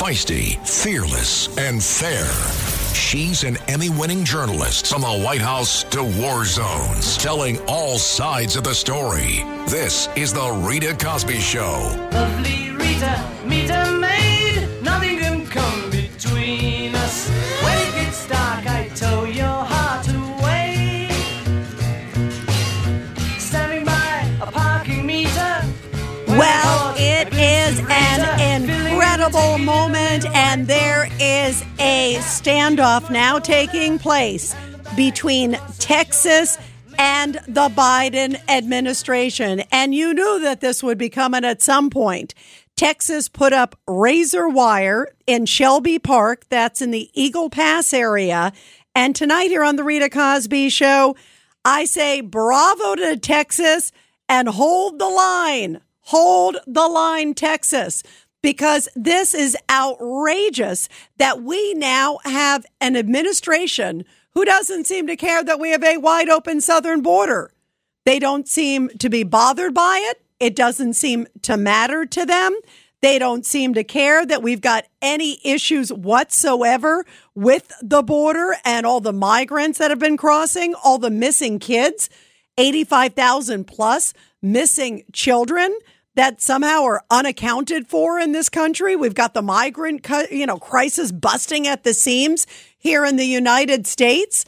feisty, fearless, and fair. She's an Emmy winning journalist from the White House to war zones, telling all sides of the story. This is The Rita Cosby Show. Lovely Rita, meet a maid. Nothing can come between us. When it gets dark, I tow your heart away. Standing by a parking meter. Well, it is an moment, and there is a standoff now taking place between Texas and the Biden administration. And you knew that this would be coming at some point. Texas put up razor wire in Shelby Park, that's in the Eagle Pass area. And tonight, here on the Rita Cosby Show, I say bravo to Texas and hold the line. Hold the line, Texas, because this is outrageous that we now have an administration who doesn't seem to care that we have a wide open southern border. They don't seem to be bothered by it. It doesn't seem to matter to them. They don't seem to care that we've got any issues whatsoever with the border and all the migrants that have been crossing, all the missing kids, 85,000 plus missing children that somehow are unaccounted for in this country. We've got the migrant, you know, crisis busting at the seams here in the United States.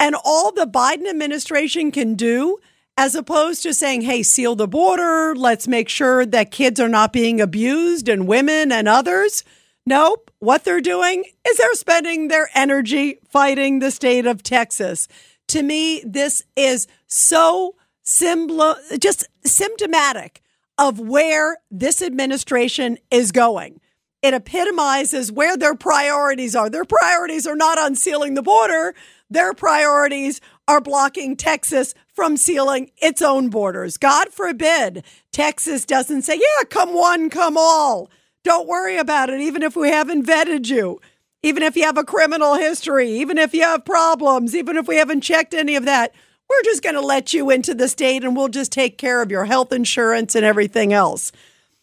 And all the Biden administration can do as opposed to saying, hey, seal the border, let's make sure that kids are not being abused and women and others. Nope. What they're doing is they're spending their energy fighting the state of Texas. To me, this is so symbol, just symptomatic of where this administration is going. It epitomizes where their priorities are. Their priorities are not on sealing the border. Their priorities are blocking Texas from sealing its own borders. God forbid Texas doesn't say, yeah, come one, come all. Don't worry about it, even if we haven't vetted you, even if you have a criminal history, even if you have problems, even if we haven't checked any of that. We're just going to let you into the state and we'll just take care of your health insurance and everything else.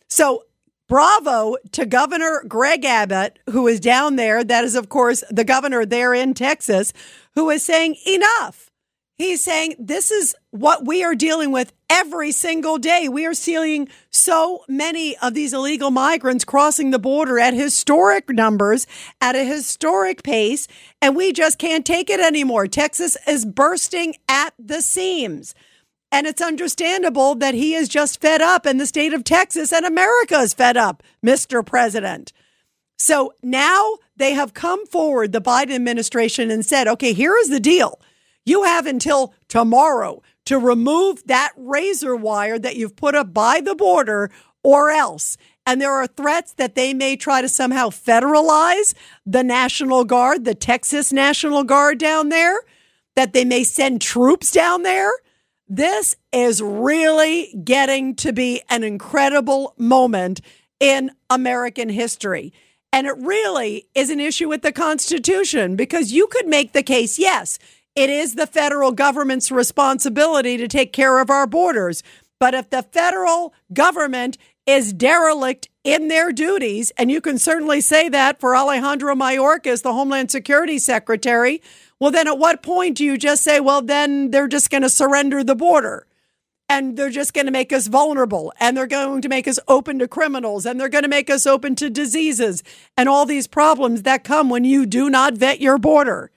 So, bravo to Governor Greg Abbott, who is down there. That is, of course, the governor there in Texas, who is saying, enough. He's saying this is what we are dealing with every single day. We are seeing so many of these illegal migrants crossing the border at historic numbers, at a historic pace, and we just can't take it anymore. Texas is bursting at the seams. And it's understandable that he is just fed up, and the state of Texas and America is fed up, Mr. President. So now they have come forward, the Biden administration, and said, okay, here is the deal. You have until tomorrow to remove that razor wire that you've put up by the border or else. And there are threats that they may try to somehow federalize the National Guard, the Texas National Guard down there, that they may send troops down there. This is really getting to be an incredible moment in American history. And it really is an issue with the Constitution because you could make the case yes, it is the federal government's responsibility to take care of our borders. But if the federal government is derelict in their duties, and you can certainly say that for Alejandro Mayorkas, the Homeland Security Secretary, well, then at what point do you just say, well, then they're just going to surrender the border? and they're just going to make us vulnerable and they're going to make us open to criminals and they're going to make us open to diseases and all these problems that come when you do not vet your border.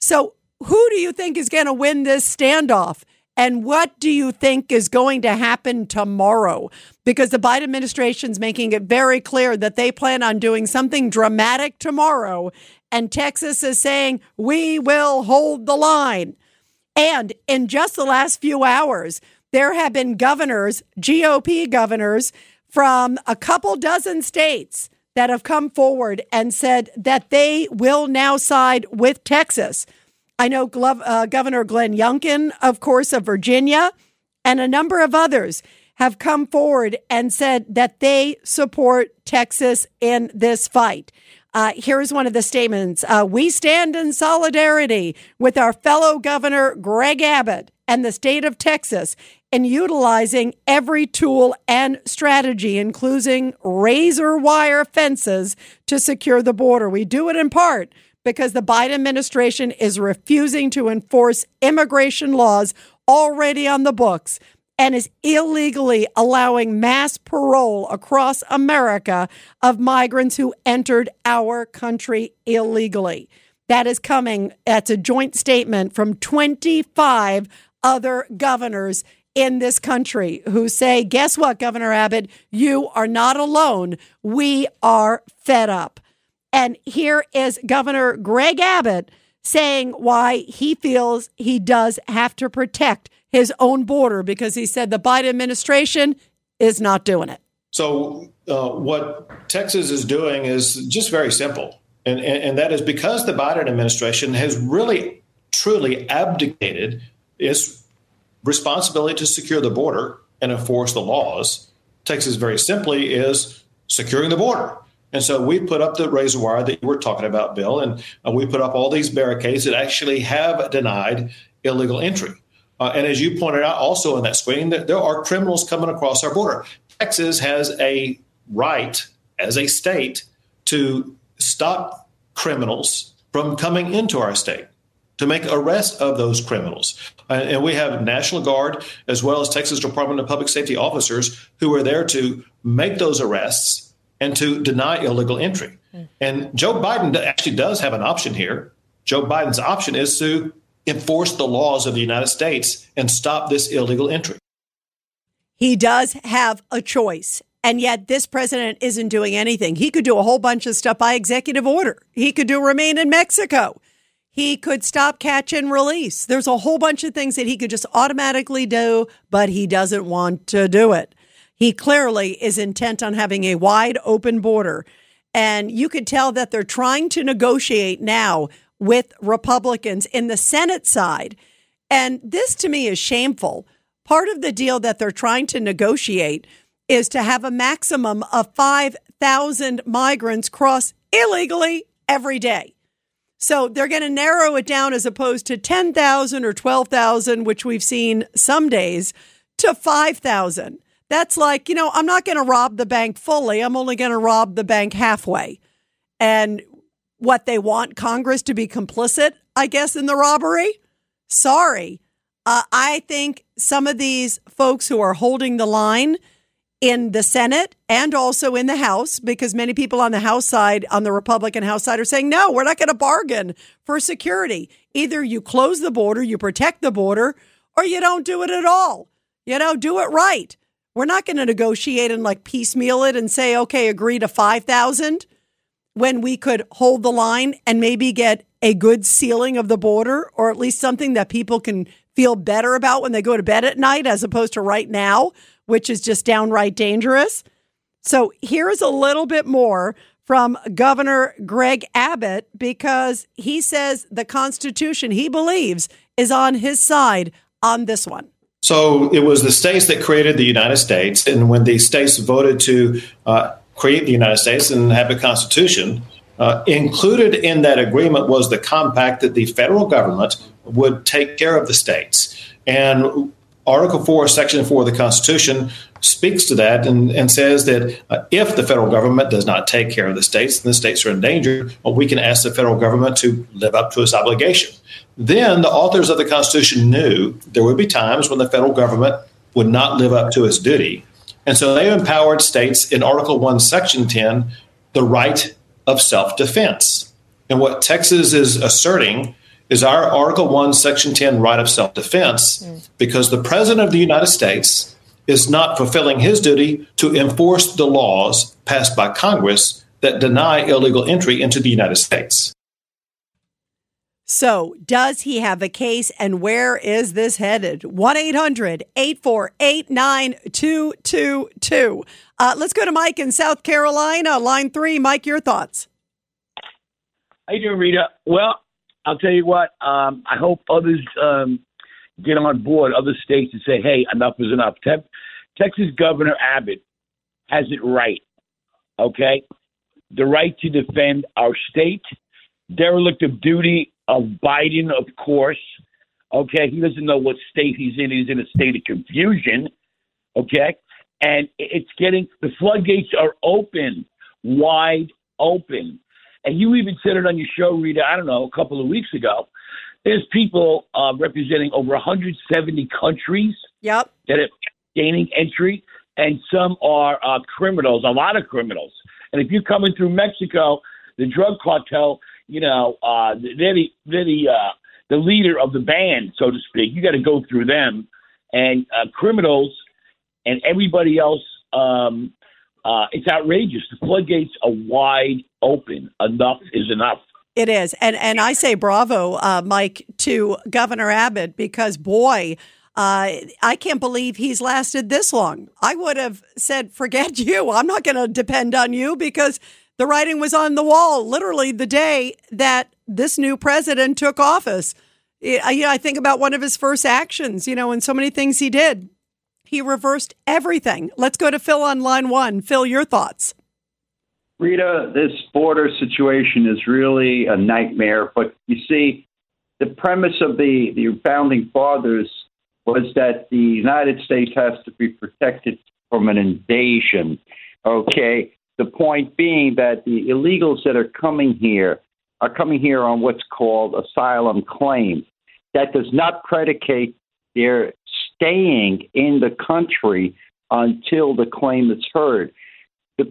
So who do you think is going to win this standoff? And what do you think is going to happen tomorrow? Because the Biden administration is making it very clear that they plan on doing something dramatic tomorrow. And Texas is saying, we will hold the line. And in just the last few hours, there have been governors, GOP governors from a couple dozen states that have come forward and said that they will now side with Texas. I know uh, Governor Glenn Youngkin, of course, of Virginia, and a number of others have come forward and said that they support Texas in this fight. Uh, here's one of the statements uh, We stand in solidarity with our fellow Governor Greg Abbott and the state of Texas in utilizing every tool and strategy, including razor wire fences, to secure the border. We do it in part because the Biden administration is refusing to enforce immigration laws already on the books and is illegally allowing mass parole across America of migrants who entered our country illegally. That is coming. That's a joint statement from 25 other governors in this country who say, guess what, Governor Abbott? You are not alone. We are fed up. And here is Governor Greg Abbott saying why he feels he does have to protect his own border because he said the Biden administration is not doing it. So, uh, what Texas is doing is just very simple. And, and, and that is because the Biden administration has really, truly abdicated its responsibility to secure the border and enforce the laws. Texas, very simply, is securing the border. And so we put up the razor wire that you were talking about, Bill, and uh, we put up all these barricades that actually have denied illegal entry. Uh, and as you pointed out also in that screen, that there are criminals coming across our border. Texas has a right as a state to stop criminals from coming into our state, to make arrests of those criminals. And we have National Guard as well as Texas Department of Public Safety officers who are there to make those arrests and to deny illegal entry. And Joe Biden actually does have an option here. Joe Biden's option is to enforce the laws of the United States and stop this illegal entry. He does have a choice. And yet, this president isn't doing anything. He could do a whole bunch of stuff by executive order. He could do remain in Mexico. He could stop, catch, and release. There's a whole bunch of things that he could just automatically do, but he doesn't want to do it. He clearly is intent on having a wide open border. And you could tell that they're trying to negotiate now with Republicans in the Senate side. And this to me is shameful. Part of the deal that they're trying to negotiate is to have a maximum of 5,000 migrants cross illegally every day. So they're going to narrow it down as opposed to 10,000 or 12,000, which we've seen some days, to 5,000. That's like, you know, I'm not going to rob the bank fully. I'm only going to rob the bank halfway. And what they want Congress to be complicit, I guess, in the robbery. Sorry. Uh, I think some of these folks who are holding the line in the Senate and also in the House, because many people on the House side, on the Republican House side, are saying, no, we're not going to bargain for security. Either you close the border, you protect the border, or you don't do it at all. You know, do it right. We're not going to negotiate and like piecemeal it and say, okay, agree to 5,000 when we could hold the line and maybe get a good sealing of the border or at least something that people can feel better about when they go to bed at night as opposed to right now, which is just downright dangerous. So here's a little bit more from Governor Greg Abbott because he says the Constitution, he believes, is on his side on this one. So it was the states that created the United States. And when the states voted to uh, create the United States and have a constitution. Uh, included in that agreement was the compact that the federal government would take care of the states. And Article 4, Section 4 of the Constitution speaks to that and, and says that uh, if the federal government does not take care of the states and the states are in danger, well, we can ask the federal government to live up to its obligation. Then the authors of the Constitution knew there would be times when the federal government would not live up to its duty. And so they empowered states in Article 1, Section 10, the right of self defense. And what Texas is asserting is our Article 1, Section 10 right of self defense mm. because the President of the United States is not fulfilling his duty to enforce the laws passed by Congress that deny illegal entry into the United States. So, does he have a case and where is this headed? 1 800 848 9222. Uh, let's go to Mike in South Carolina, line three. Mike, your thoughts. How you doing, Rita? Well, I'll tell you what. Um, I hope others um, get on board, other states, and say, hey, enough is enough. Te- Texas Governor Abbott has it right, okay? The right to defend our state, derelict of duty of Biden, of course. Okay, he doesn't know what state he's in. He's in a state of confusion. Okay, and it's getting the floodgates are open, wide open. And you even said it on your show, Rita. I don't know, a couple of weeks ago. There's people uh, representing over 170 countries Yep. that are gaining entry, and some are uh, criminals, a lot of criminals. And if you're coming through Mexico, the drug cartel, you know, uh, they're the they're the uh, the leader of the band, so to speak. You got to go through them, and uh, criminals and everybody else. Um, uh, it's outrageous. The floodgates are wide open. Enough is enough. It is. And and I say bravo, uh, Mike, to Governor Abbott because boy, uh, I can't believe he's lasted this long. I would have said, forget you. I'm not going to depend on you because the writing was on the wall literally the day that this new president took office. I, I think about one of his first actions, you know, and so many things he did. He reversed everything. Let's go to Phil on line one. Phil, your thoughts. Rita, this border situation is really a nightmare. But you see, the premise of the, the founding fathers was that the United States has to be protected from an invasion. Okay. The point being that the illegals that are coming here are coming here on what's called asylum claims. That does not predicate their staying in the country until the claim is heard.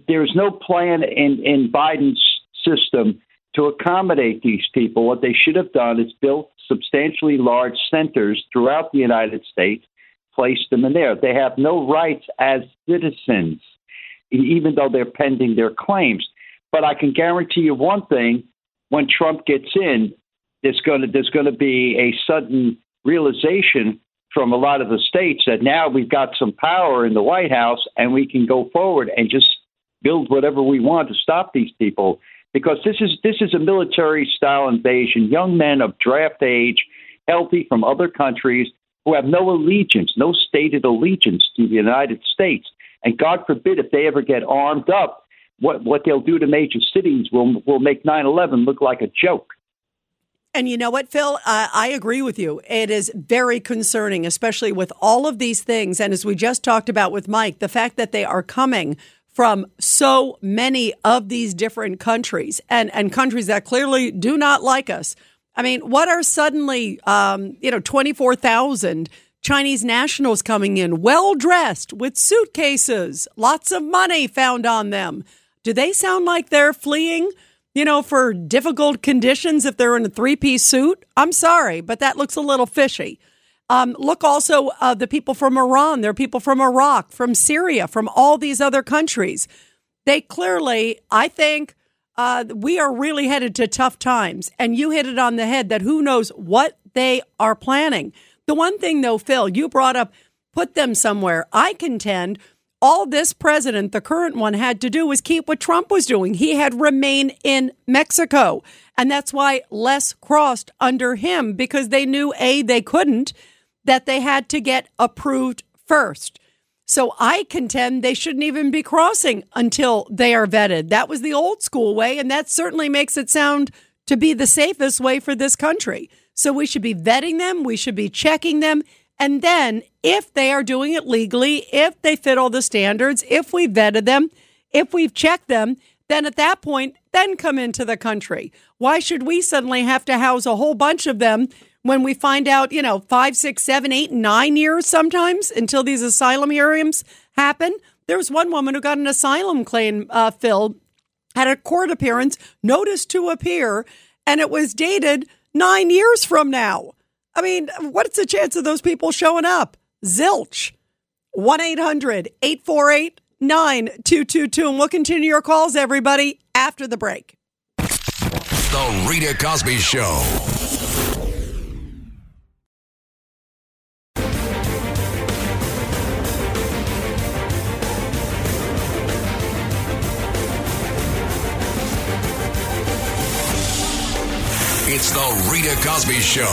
There's no plan in, in Biden's system to accommodate these people. What they should have done is built substantially large centers throughout the United States, placed them in there. They have no rights as citizens, even though they're pending their claims. But I can guarantee you one thing: when Trump gets in, there's going to there's going to be a sudden realization from a lot of the states that now we've got some power in the White House and we can go forward and just build whatever we want to stop these people because this is this is a military style invasion. Young men of draft age, healthy from other countries who have no allegiance, no stated allegiance to the United States. And God forbid if they ever get armed up, what what they'll do to major cities will will make 9/11 look like a joke. And you know what, Phil? Uh, I agree with you. It is very concerning, especially with all of these things. And as we just talked about with Mike, the fact that they are coming from so many of these different countries and, and countries that clearly do not like us. I mean, what are suddenly, um, you know, 24,000 Chinese nationals coming in, well dressed with suitcases, lots of money found on them? Do they sound like they're fleeing? you know, for difficult conditions if they're in a three piece suit. I'm sorry, but that looks a little fishy. Um, look also uh, the people from Iran. There are people from Iraq, from Syria, from all these other countries. They clearly, I think, uh, we are really headed to tough times. And you hit it on the head that who knows what they are planning. The one thing, though, Phil, you brought up, put them somewhere. I contend all this president, the current one, had to do was keep what Trump was doing. He had remain in Mexico. And that's why less crossed under him because they knew A, they couldn't, that they had to get approved first. So I contend they shouldn't even be crossing until they are vetted. That was the old school way, and that certainly makes it sound to be the safest way for this country. So we should be vetting them, we should be checking them, and then, if they are doing it legally, if they fit all the standards, if we vetted them, if we've checked them, then at that point, then come into the country. Why should we suddenly have to house a whole bunch of them when we find out, you know, five, six, seven, eight, nine years sometimes until these asylum hearings happen? There was one woman who got an asylum claim uh, filled, had a court appearance, notice to appear, and it was dated nine years from now. I mean, what's the chance of those people showing up? Zilch. 1 800 848 9222. And we'll continue your calls, everybody, after the break. The Rita Cosby Show. It's the Rita Cosby Show.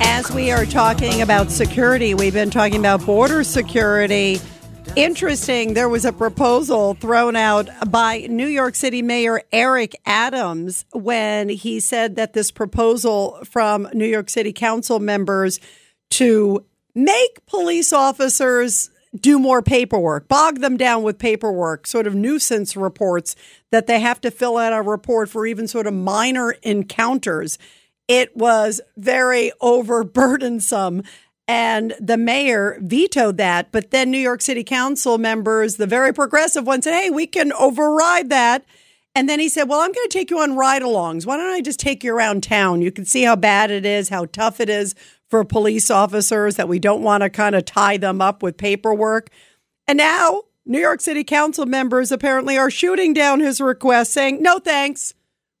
as we are talking about security, we've been talking about border security. Interesting, there was a proposal thrown out by New York City Mayor Eric Adams when he said that this proposal from New York City Council members to make police officers do more paperwork, bog them down with paperwork, sort of nuisance reports that they have to fill out a report for even sort of minor encounters. It was very overburdensome. And the mayor vetoed that. But then New York City Council members, the very progressive ones, said, hey, we can override that. And then he said, Well, I'm going to take you on ride alongs. Why don't I just take you around town? You can see how bad it is, how tough it is for police officers, that we don't want to kind of tie them up with paperwork. And now New York City Council members apparently are shooting down his request, saying, No thanks.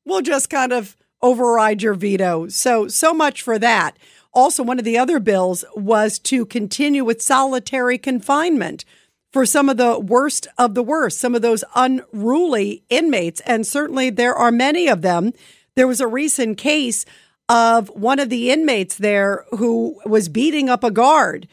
We'll just kind of override your veto. So, so much for that. Also, one of the other bills was to continue with solitary confinement for some of the worst of the worst, some of those unruly inmates. And certainly there are many of them. There was a recent case of one of the inmates there who was beating up a guard.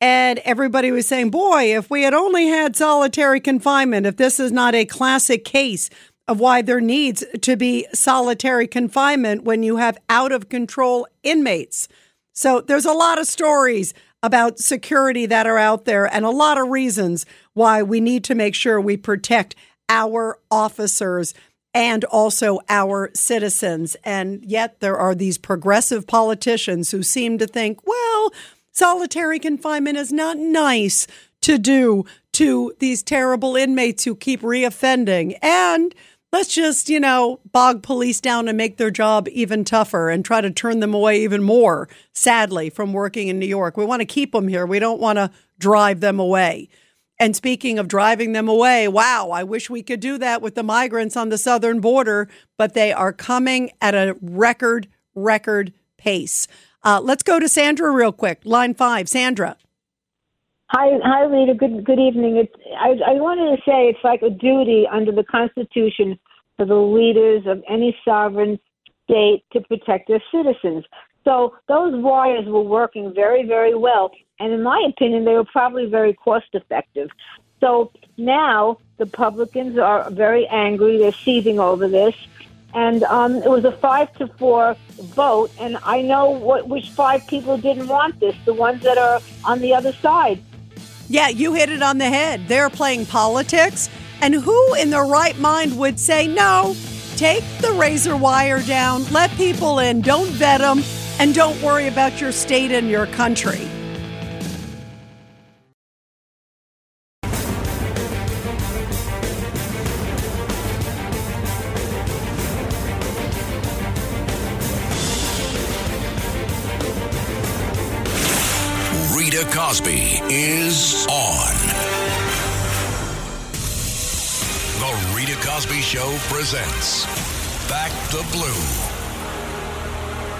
And everybody was saying, boy, if we had only had solitary confinement, if this is not a classic case of why there needs to be solitary confinement when you have out of control inmates. So there's a lot of stories about security that are out there and a lot of reasons why we need to make sure we protect our officers and also our citizens. And yet there are these progressive politicians who seem to think, well, solitary confinement is not nice to do to these terrible inmates who keep reoffending. And let's just, you know, bog police down and make their job even tougher and try to turn them away even more, sadly, from working in New York. We want to keep them here. We don't want to drive them away. And speaking of driving them away, wow, I wish we could do that with the migrants on the southern border, but they are coming at a record, record pace. Uh, let's go to Sandra real quick. Line five, Sandra. Hi, hi, Rita. Good, good evening. It's, I, I wanted to say it's like a duty under the Constitution for the leaders of any sovereign state to protect their citizens. So those wires were working very, very well, and in my opinion, they were probably very cost effective. So now the Republicans are very angry; they're seething over this, and um, it was a five to four vote. And I know what which five people didn't want this: the ones that are on the other side. Yeah, you hit it on the head. They're playing politics. And who in their right mind would say, no, take the razor wire down, let people in, don't vet them, and don't worry about your state and your country? Rita Cosby is on. Cosby Show presents Back the Blue.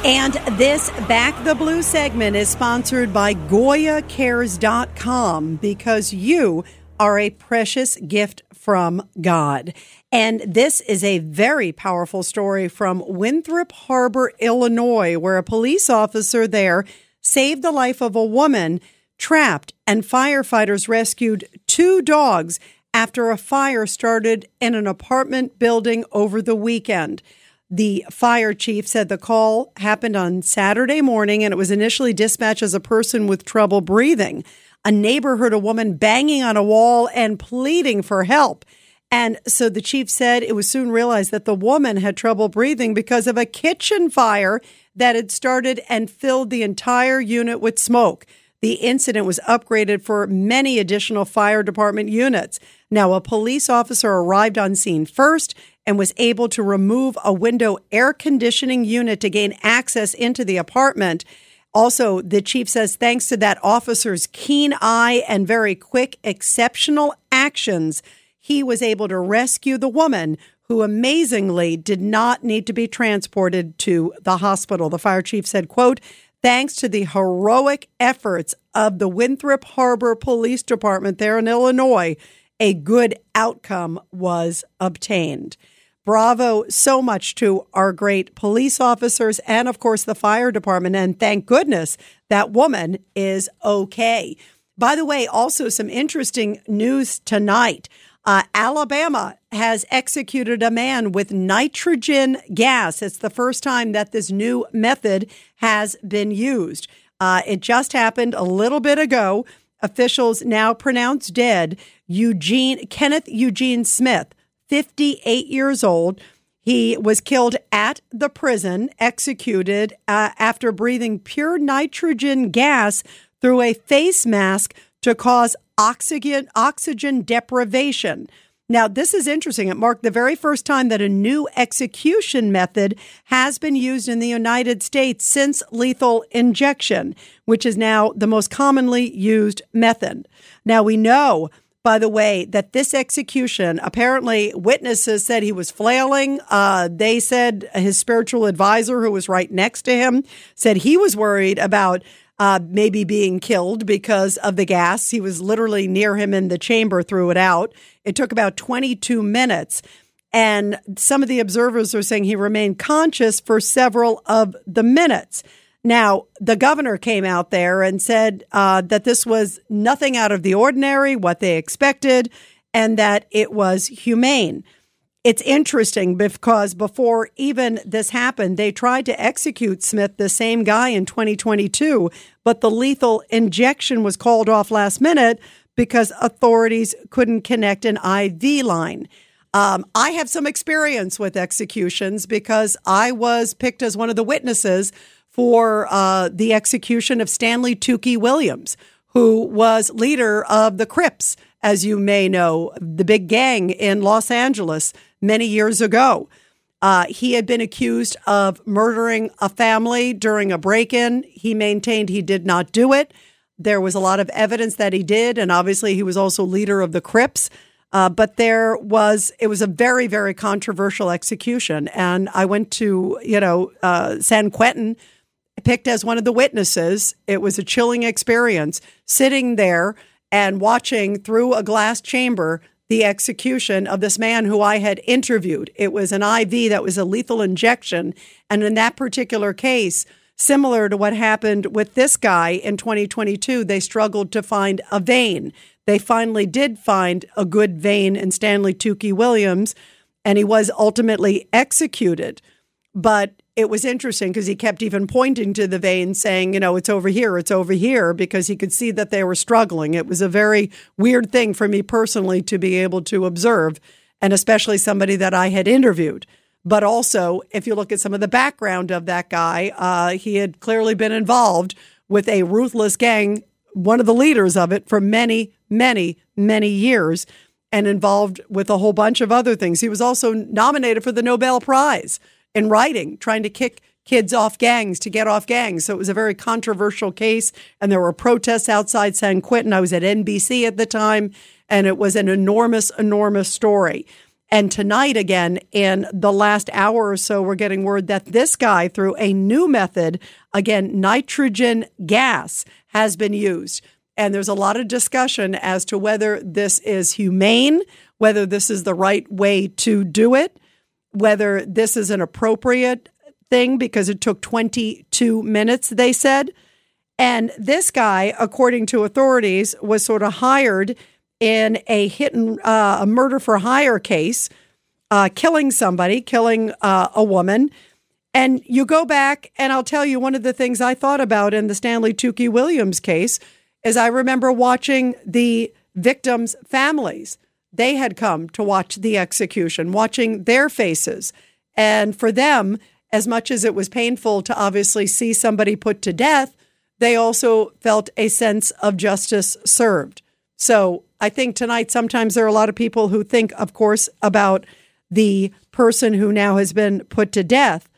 And this Back the Blue segment is sponsored by GoyaCares.com because you are a precious gift from God. And this is a very powerful story from Winthrop Harbor, Illinois, where a police officer there saved the life of a woman trapped, and firefighters rescued two dogs after a fire started in an apartment building over the weekend. The fire chief said the call happened on Saturday morning and it was initially dispatched as a person with trouble breathing. A neighbor heard a woman banging on a wall and pleading for help. And so the chief said it was soon realized that the woman had trouble breathing because of a kitchen fire that had started and filled the entire unit with smoke. The incident was upgraded for many additional fire department units. Now, a police officer arrived on scene first and was able to remove a window air conditioning unit to gain access into the apartment. Also, the chief says thanks to that officer's keen eye and very quick, exceptional actions, he was able to rescue the woman who amazingly did not need to be transported to the hospital. The fire chief said, quote, thanks to the heroic efforts of the Winthrop Harbor Police Department there in Illinois, a good outcome was obtained. Bravo so much to our great police officers and, of course, the fire department. And thank goodness that woman is okay. By the way, also some interesting news tonight. Uh, Alabama has executed a man with nitrogen gas. It's the first time that this new method has been used. Uh, it just happened a little bit ago. Officials now pronounce dead Eugene Kenneth Eugene Smith, 58 years old. He was killed at the prison, executed uh, after breathing pure nitrogen gas through a face mask to cause oxygen oxygen deprivation. Now, this is interesting. It marked the very first time that a new execution method has been used in the United States since lethal injection, which is now the most commonly used method. Now, we know, by the way, that this execution, apparently witnesses said he was flailing. Uh, they said his spiritual advisor, who was right next to him, said he was worried about uh, maybe being killed because of the gas. He was literally near him in the chamber, threw it out. It took about 22 minutes. And some of the observers are saying he remained conscious for several of the minutes. Now, the governor came out there and said uh, that this was nothing out of the ordinary, what they expected, and that it was humane it's interesting because before even this happened, they tried to execute Smith, the same guy in 2022, but the lethal injection was called off last minute because authorities couldn't connect an IV line. Um, I have some experience with executions because I was picked as one of the witnesses for uh, the execution of Stanley Tookie Williams, who was leader of the Crips, as you may know, the big gang in Los Angeles many years ago. Uh, he had been accused of murdering a family during a break in. He maintained he did not do it. There was a lot of evidence that he did, and obviously he was also leader of the Crips. Uh, but there was, it was a very, very controversial execution. And I went to, you know, uh, San Quentin, picked as one of the witnesses. It was a chilling experience sitting there and watching through a glass chamber the execution of this man who I had interviewed. It was an IV that was a lethal injection. And in that particular case, similar to what happened with this guy in 2022, they struggled to find a vein. They finally did find a good vein in Stanley Tookie Williams, and he was ultimately executed. But it was interesting because he kept even pointing to the vein saying, you know, it's over here, it's over here, because he could see that they were struggling. It was a very weird thing for me personally to be able to observe, and especially somebody that I had interviewed. But also, if you look at some of the background of that guy, uh, he had clearly been involved with a ruthless gang, one of the leaders of it for many, many, many years, and involved with a whole bunch of other things. He was also nominated for the Nobel Prize in writing, trying to kick kids off gangs to get off gangs. So it was a very controversial case. And there were protests outside San Quentin. I was at NBC at the time, and it was an enormous, enormous story. And tonight, again, in the last hour or so, we're getting word that this guy, through a new method, again, nitrogen gas, has been used. And there's a lot of discussion as to whether this is humane, whether this is the right way to do it whether this is an appropriate thing because it took 22 minutes, they said. And this guy, according to authorities, was sort of hired in a hit and uh, a murder for hire case, uh, killing somebody, killing uh, a woman. And you go back, and I'll tell you one of the things I thought about in the Stanley Tookie Williams case is I remember watching the victims' families they had come to watch the execution, watching their faces. And for them, as much as it was painful to obviously see somebody put to death, they also felt a sense of justice served. So I think tonight, sometimes there are a lot of people who think, of course, about the person who now has been put to death.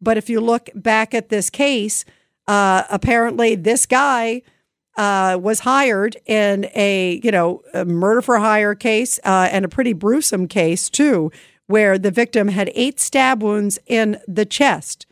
But if you look back at this case, uh, apparently this guy uh, was hired in a you know a murder for hire case uh, and a pretty gruesome case too, where the victim had eight stab wounds in the chest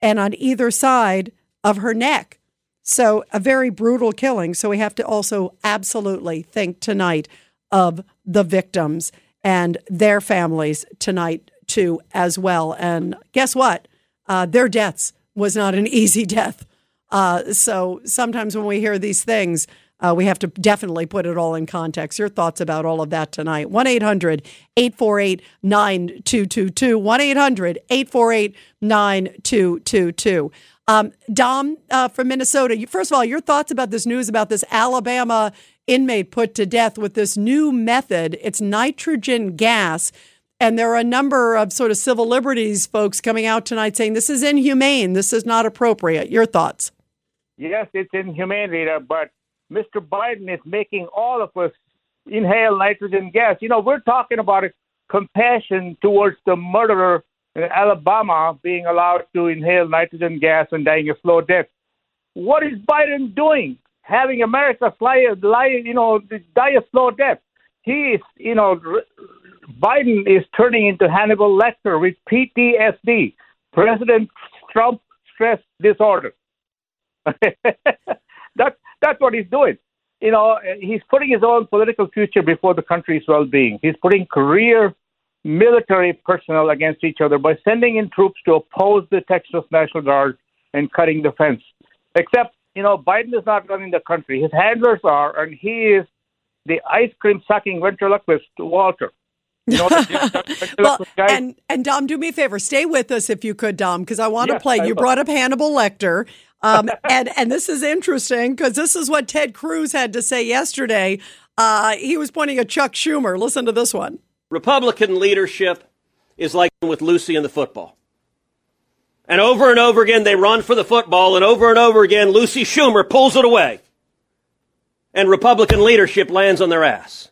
and on either side of her neck. So a very brutal killing. So we have to also absolutely think tonight of the victims and their families tonight too as well. And guess what? Uh, their deaths was not an easy death. Uh, so sometimes when we hear these things, uh, we have to definitely put it all in context. Your thoughts about all of that tonight. 1 800 848 9222. 1 800 848 9222. Um, Dom uh, from Minnesota, first of all, your thoughts about this news about this Alabama inmate put to death with this new method. It's nitrogen gas. And there are a number of sort of civil liberties folks coming out tonight saying this is inhumane. This is not appropriate. Your thoughts? Yes, it's inhumane, Rita, uh, but Mr. Biden is making all of us inhale nitrogen gas. You know, we're talking about compassion towards the murderer in Alabama being allowed to inhale nitrogen gas and dying a slow death. What is Biden doing? Having America fly, lie, you know, die a slow death. He is, you know, Biden is turning into Hannibal Lecter with PTSD, President Trump stress disorder. that, that's what he's doing. You know, he's putting his own political future before the country's well being. He's putting career military personnel against each other by sending in troops to oppose the Texas National Guard and cutting the fence. Except, you know, Biden is not running the country. His handlers are, and he is the ice cream sucking ventriloquist Walter. You know, well, and and Dom, do me a favor, stay with us if you could, Dom, because I want yes, to play. I you will. brought up Hannibal Lecter, um, and and this is interesting because this is what Ted Cruz had to say yesterday. Uh, he was pointing at Chuck Schumer. Listen to this one. Republican leadership is like with Lucy and the football. And over and over again, they run for the football, and over and over again, Lucy Schumer pulls it away. And Republican leadership lands on their ass.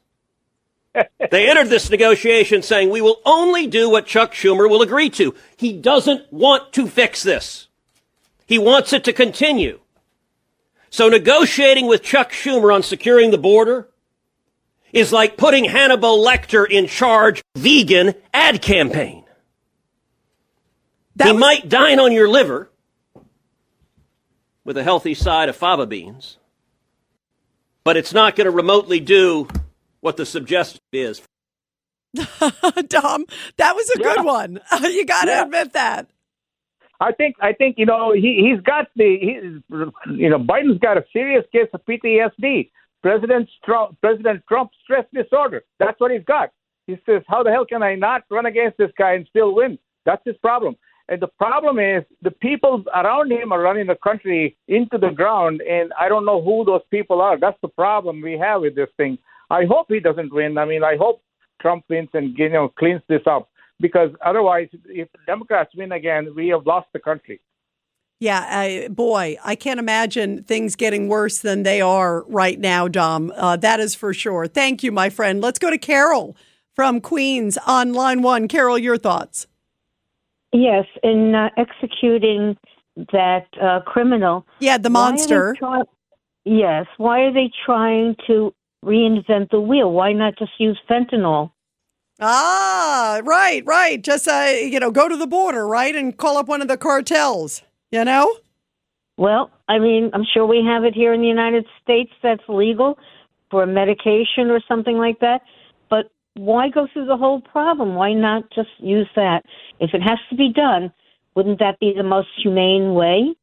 they entered this negotiation saying, we will only do what Chuck Schumer will agree to. He doesn't want to fix this. He wants it to continue. So negotiating with Chuck Schumer on securing the border is like putting Hannibal Lecter in charge vegan ad campaign. That he was- might dine on your liver with a healthy side of fava beans, but it's not going to remotely do what the suggestion is. Dom, that was a good one. you got to Yeah. admit that. I think I think you know he he's got the he, you know Biden's got a serious case of PTSD. President Trump President Trump stress disorder. That's what he's got. He says, "How the hell can I not run against this guy and still win?" That's his problem. And the problem is the people around him are running the country into the ground, and I don't know who those people are. That's the problem we have with this thing. I hope he doesn't win. I mean, I hope Trump wins and you know cleans this up because otherwise, if Democrats win again, we have lost the country. Yeah, I, boy, I can't imagine things getting worse than they are right now, Dom. Uh, that is for sure. Thank you, my friend. Let's go to Carol from Queens on line one. Carol, your thoughts? Yes, in uh, executing that uh, criminal. Yeah, the why are monster. try- yes. Why are they trying to reinvent the wheel? Why not just use fentanyl? Ah, right, right. Just uh, you know, go to the border, right, and call up one of the cartels. You know. Well, I mean, I'm sure we have it here in the United States that's legal for a medication or something like that. But why go through the whole problem? Why not just use that? If it has to be done, wouldn't that be the most humane way?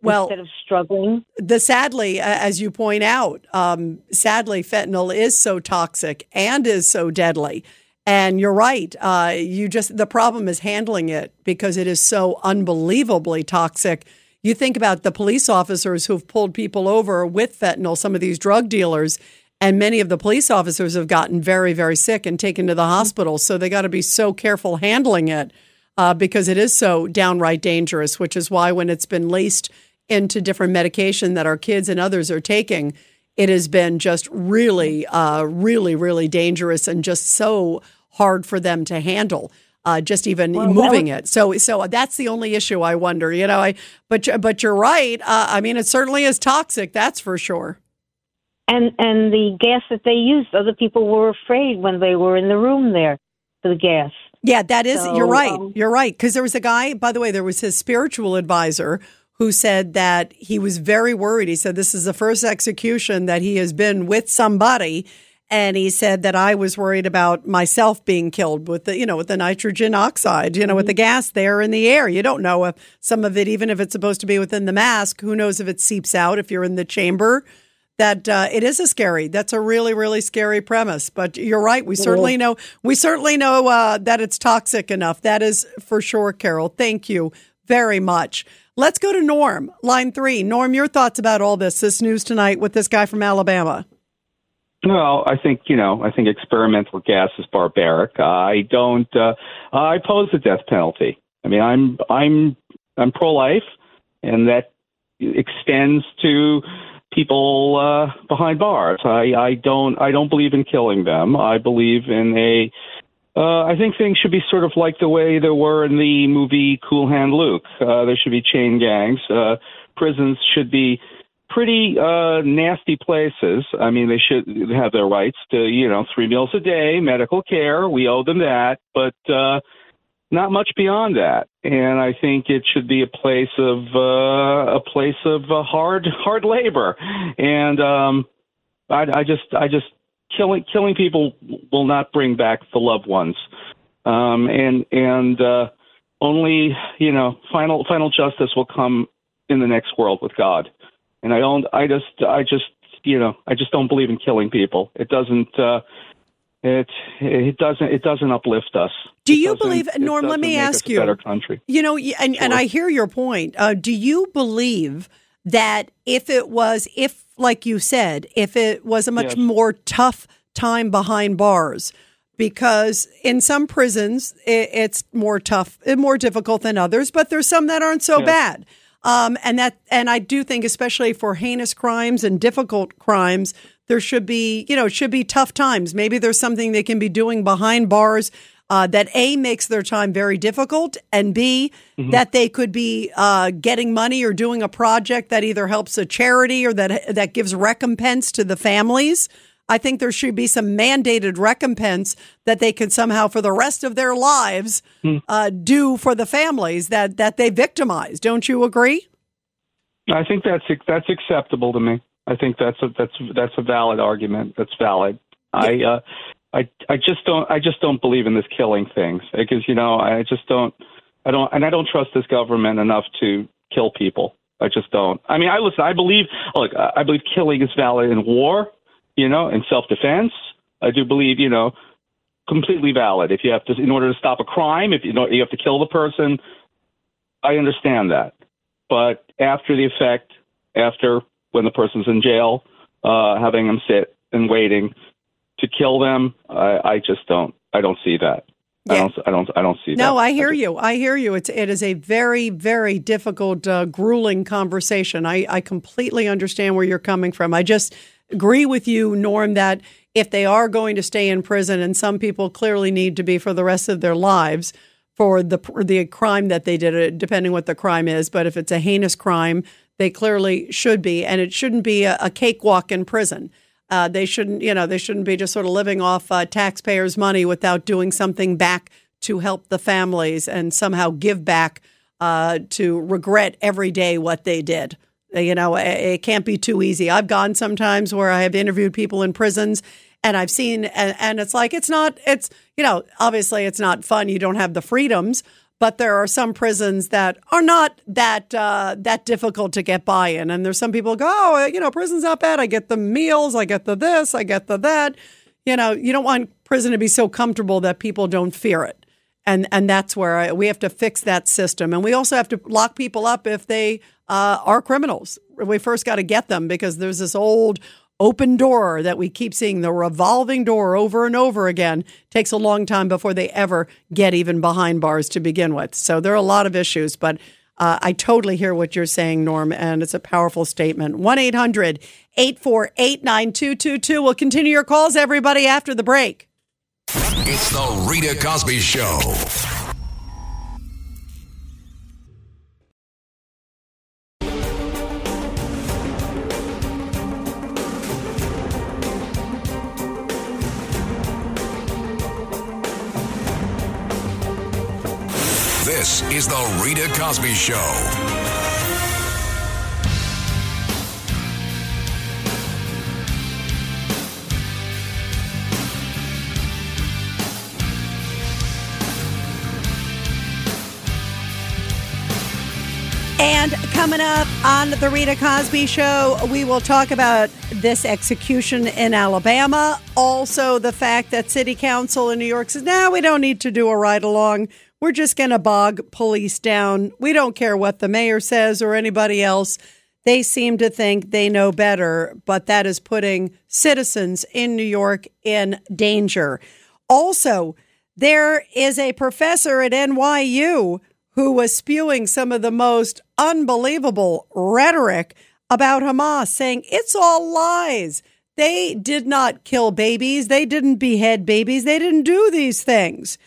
Well, instead of struggling. the sadly, as you point out, um, sadly, fentanyl is so toxic and is so deadly. And you're right. Uh, you just the problem is handling it because it is so unbelievably toxic. You think about the police officers who've pulled people over with fentanyl, some of these drug dealers, and many of the police officers have gotten very, very sick and taken to the hospital. So they got to be so careful handling it uh, because it is so downright dangerous, which is why when it's been laced into different medication that our kids and others are taking, it has been just really, uh, really, really dangerous and just so hard for them to handle. Uh, just even Well, moving was- it, so so that's the only issue. I wonder, you know. I but but you're right. Uh, I mean, it certainly is toxic. That's for sure. And and the gas that they used, other people were afraid when they were in the room there for the gas. Yeah, that is. So, you're right. um, you're right. Because there was a guy, by the way, there was his spiritual advisor who said that he was very worried. He said this is the first execution that he has been with somebody, and he said that I was worried about myself being killed with the, you know, with the nitrogen oxide, you know, with the gas there in the air. You don't know if some of it, even if it's supposed to be within the mask, who knows if it seeps out if you're in the chamber. That uh, it is a scary. That's a really, really scary premise. But you're right. We certainly know. We certainly know uh, that it's toxic enough. That is for sure, Carol. Thank you very much. Let's go to Norm, line three. Norm, your thoughts about all this? This news tonight with this guy from Alabama. Well, I think you know. I think experimental gas is barbaric. I don't. Uh, I oppose the death penalty. I mean, I'm I'm I'm pro-life, and that extends to people uh, behind bars. I, I don't I don't believe in killing them. I believe in a. Uh, I think things should be sort of like the way there were in the movie Cool Hand Luke. Uh, there should be chain gangs. Uh, prisons should be pretty uh, nasty places. I mean, they should have their rights to, you know, three meals a day, medical care. We owe them that, but uh, not much beyond that. And I think it should be a place of uh, a place of uh, hard hard labor. And um, I, I just I just killing killing people will not bring back the loved ones. Um, and and uh, only you know final final justice will come in the next world with God and I don't. I just. I just. You know. I just don't believe in killing people. It doesn't. Uh, it it doesn't it doesn't uplift us. Do you believe, Norm? Let me ask you. better country. You know, and, and I hear your point. Uh, do you believe that if it was, if like you said, if it was a much Yes. more tough time behind bars, because in some prisons it, it's more tough, and more difficult than others, but there's some that aren't so Yes. bad. Um, and that, and I do think, especially for heinous crimes and difficult crimes, there should be, you know, it should be tough times. Maybe there's something they can be doing behind bars uh, that a makes their time very difficult, and b that they could be uh, getting money or doing a project that either helps a charity or that that gives recompense to the families. I think there should be some mandated recompense that they can somehow, for the rest of their lives, uh, do for the families that that they victimize. Don't you agree? I think that's that's acceptable to me. I think that's a that's that's a valid argument. That's valid. I uh, I I just don't I just don't believe in this killing things because you know I just don't I don't and I don't trust this government enough to kill people. I just don't. I mean, I listen. I believe look. I believe killing is valid in war. You know, in self defense. I do believe you know completely valid. If you have to, in order to stop a crime, if you know you have to kill the person, I understand that. But after the effect, after when the person's in jail, uh, having them sit and waiting to kill them, I, I just don't. I don't see that. I Yeah. don't. I don't. I don't see that. No, I hear just- you. I hear you. It's it is a very very difficult, uh, grueling conversation. I I completely understand where you're coming from. I just agree with you, Norm, that if they are going to stay in prison, and some people clearly need to be for the rest of their lives for the the crime that they did, uh, depending what the crime is. But if it's a heinous crime, they clearly should be, and it shouldn't be a, a cakewalk in prison. Uh, they shouldn't, you know, they shouldn't be just sort of living off uh, taxpayers' money without doing something back to help the families and somehow give back uh, to regret every day what they did. Uh, You know, it, can't be too easy. I've gone sometimes where I have interviewed people in prisons and I've seen, and, and it's like, it's not, it's, you know, obviously it's not fun. You don't have the freedoms, but there are some prisons that are not that uh, that difficult to get by in. And there's some people go, oh, you know, prison's not bad. I get the meals, I get the this, I get the that. You know, you don't want prison to be so comfortable that people don't fear it. And and that's where I, we have to fix that system. And we also have to lock people up if they uh, are criminals. We first got to get them because there's this old open door that we keep seeing the revolving door over and over again. Takes a long time before they ever get even behind bars to begin with. So there are a lot of issues but uh, i totally hear what you're saying norm and it's a powerful statement. 1-800-848-9222 we'll continue your calls everybody after the break. It's the Rita Cosby Show. This is the Rita Cosby Show. And coming up on the Rita Cosby Show, we will talk about this execution in Alabama. Also, the fact that City Council in New York says, now we don't need to do a ride along. We're just going to bog police down. We don't care what the mayor says or anybody else. They seem to think they know better, but that is putting citizens in New York in danger. Also, there is a professor at NYU who was spewing some of the most unbelievable rhetoric about Hamas, saying it's all lies. They did not kill babies. They didn't behead babies. They didn't do these things.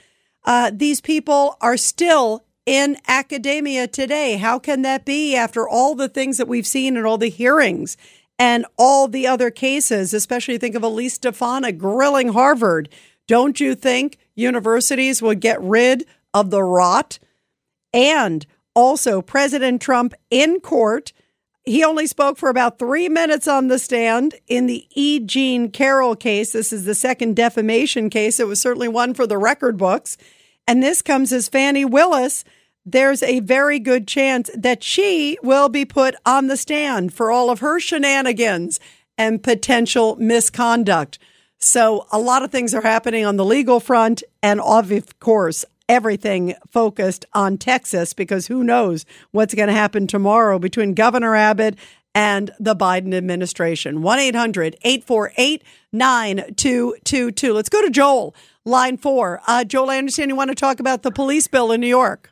Uh, these people are still in academia today. How can that be after all the things that we've seen and all the hearings and all the other cases, especially think of Elise Stefanik grilling Harvard? Don't you think universities would get rid of the rot? And also, President Trump in court. He only spoke for about three minutes on the stand in the E. Jean Carroll case. This is the second defamation case. It was certainly one for the record books. And this comes as Fani Willis. There's a very good chance that she will be put on the stand for all of her shenanigans and potential misconduct. So, a lot of things are happening on the legal front. And of course, everything focused on Texas because who knows what's going to happen tomorrow between Governor Abbott and the Biden administration. 1 800 848 9222. Let's go to Joel, line four. Uh, Joel, I understand you want to talk about the police bill in New York.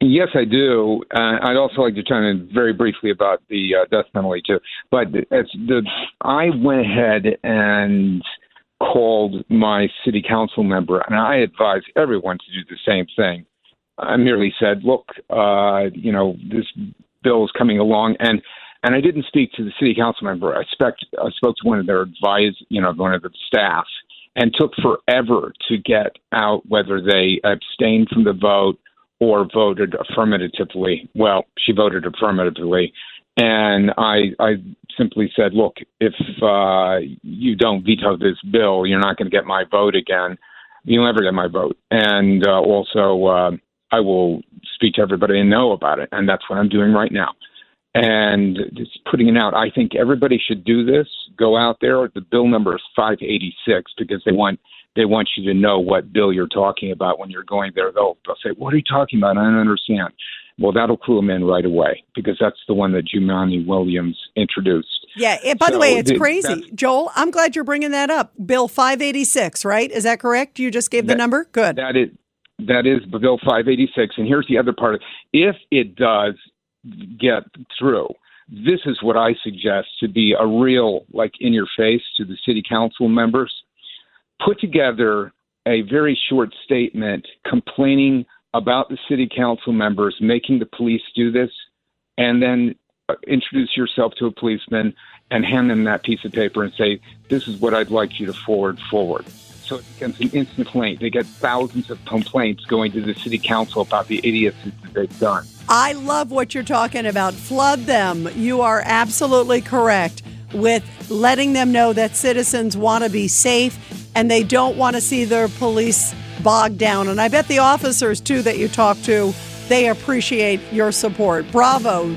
Yes, I do. Uh, I'd also like to chime in very briefly about the uh, death penalty too. But as the I went ahead and called my city council member, and I advise everyone to do the same thing. I merely said, "Look, uh, you know, this bill is coming along," and and I didn't speak to the city council member. I, spec- I spoke to one of their advise, you know, one of the staff, and took forever to get out whether they abstained from the vote or voted affirmatively. Well, she voted affirmatively, and I, I simply said, look, if uh, you don't veto this bill, you're not going to get my vote again. You'll never get my vote. And uh, also, uh, I will speak to everybody and know about it. And that's what I'm doing right now. And just putting it out. I think everybody should do this. Go out there. The bill number is 586 because they want they want you to know what bill you're talking about when you're going there. They'll, they'll say, "What are you talking about? I don't understand." Well, that'll clue them in right away because that's the one that Jumaane Williams introduced. Yeah. It, by So the way, it's the- crazy. Joel, I'm glad you're bringing that up. Bill 586, right? Is that correct? You just gave the number? Good. That is that is Bill 586. And here's the other part: if it does get through, this is what I suggest to be a real, like, in your face to the city council members. Put together a very short statement complaining about the city council members making the police do this, and then uh, introduce yourself to a policeman and hand them that piece of paper and say, "This is what I'd like you to forward forward." So it becomes an instant complaint. They get thousands of complaints going to the city council about the idiocies that they've done. I love what you're talking about. Flood them. You are absolutely correct with letting them know that citizens want to be safe and they don't want to see their police bogged down. And I bet the officers, too, that you talk to, they appreciate your support. Bravo,